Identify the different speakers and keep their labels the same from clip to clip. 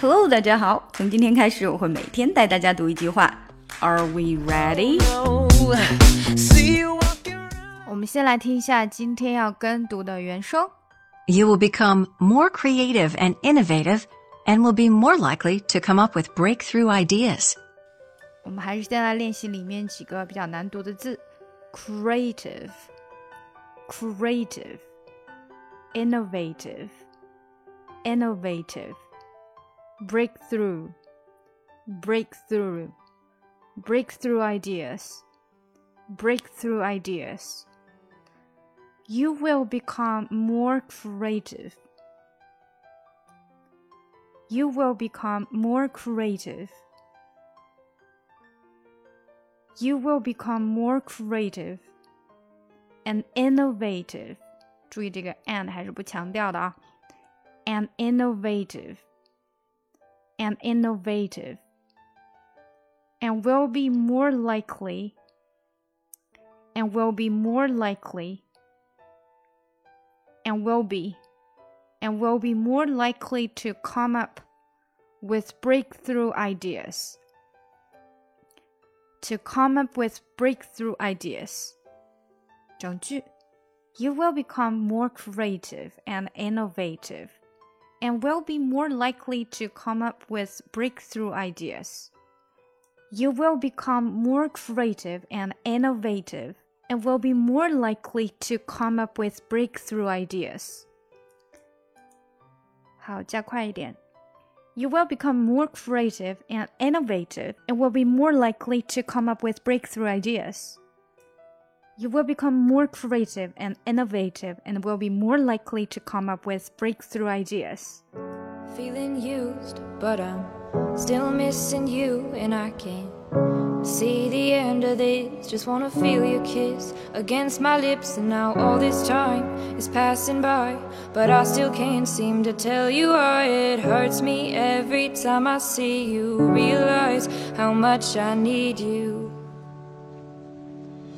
Speaker 1: Hello，大家好。从今天开始，我会每天带大家读一句话。Are we ready？
Speaker 2: 我们先来听一下今天要跟读的原声。
Speaker 3: You will become more creative and innovative and will be more likely to come up with breakthrough ideas.
Speaker 2: 我们还是先来练习里面几个比较难读的字：creative、creative、innovative、innovative、 breakthrough、breakthrough、breakthrough ideas、breakthrough ideas. You will become more creative. You will become more creative. You will become more creative and innovative. 注意这个 and 还是不强调的啊。And innovative, and innovative, and will be more likely, and will be more likely, and will be, and will be more likely to come up with breakthrough ideas. To come up with breakthrough ideas. 整句 You will become more creative and innovative and will be more likely to come up with breakthrough ideas. You will become more creative and innovative and will be more likely to come up with breakthrough ideas. 好，加快一点。you will become more creative and innovative and will be more likely to come up with breakthrough ideas. You will become more creative and innovative and will be more likely to come up with breakthrough ideas.
Speaker 4: Feeling used, but I'm still missing you, and I can't see the end of this. Just wanna feel your kiss against my lips, and now all this time is passing by. But I still can't seem to tell you why it hurts me every time I see you. Realize how much I need you.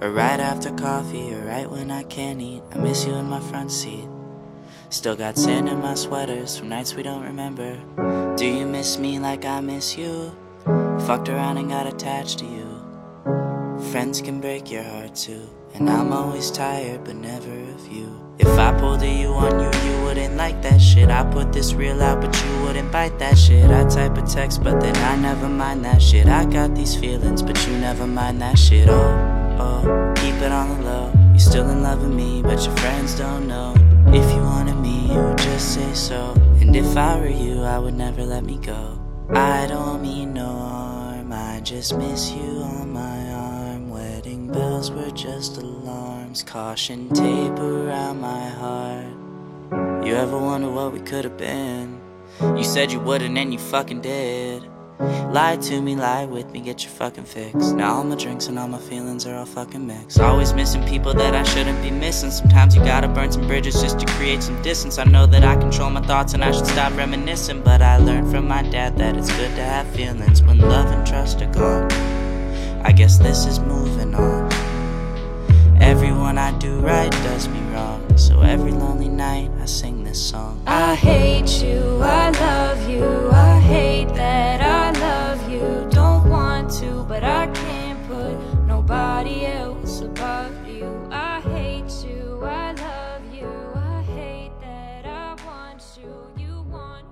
Speaker 5: Or right after coffee, or right when I can't eat. I miss you in my front seat. Still got sand in my sweaters from nights we don't remember. Do you miss me like I miss you? Fucked around and got attached to you. Friends can break your heart too. And I'm always tired, but never of you. If I pulled a you on you, you wouldn't like that shit. I put this real out, but you wouldn't bite that shit. I type a text, but then I never mind that shit. I got these feelings, but you never mind that shit. Oh, oh, keep it on the low. You're still in love with me, but your friends don't know. If you wanted me, you would just say so. And if I were you, I would never let me go. I don't mean no harm, I just miss you on my arm. Wedding bells were just alarms, caution tape around my heart. You ever wonder what we could have been? You said you wouldn't, and you fucking did. Lie to me, lie with me, get your fucking fix. Now all my drinks and all my feelings are all fucking mixed. Always missing people that I shouldn't be missing. Sometimes you gotta burn some bridges just to create some distance. I know that I control my thoughts and I should stop reminiscing. But I learned from my dad that it's good to have feelings when love and trust are gone. I guess this is moving on. Everyone I do right does me wrong. So every lonely night I sing this song.
Speaker 4: I hate you, I love above you. I hate you, I love you, I hate that I want you, you want.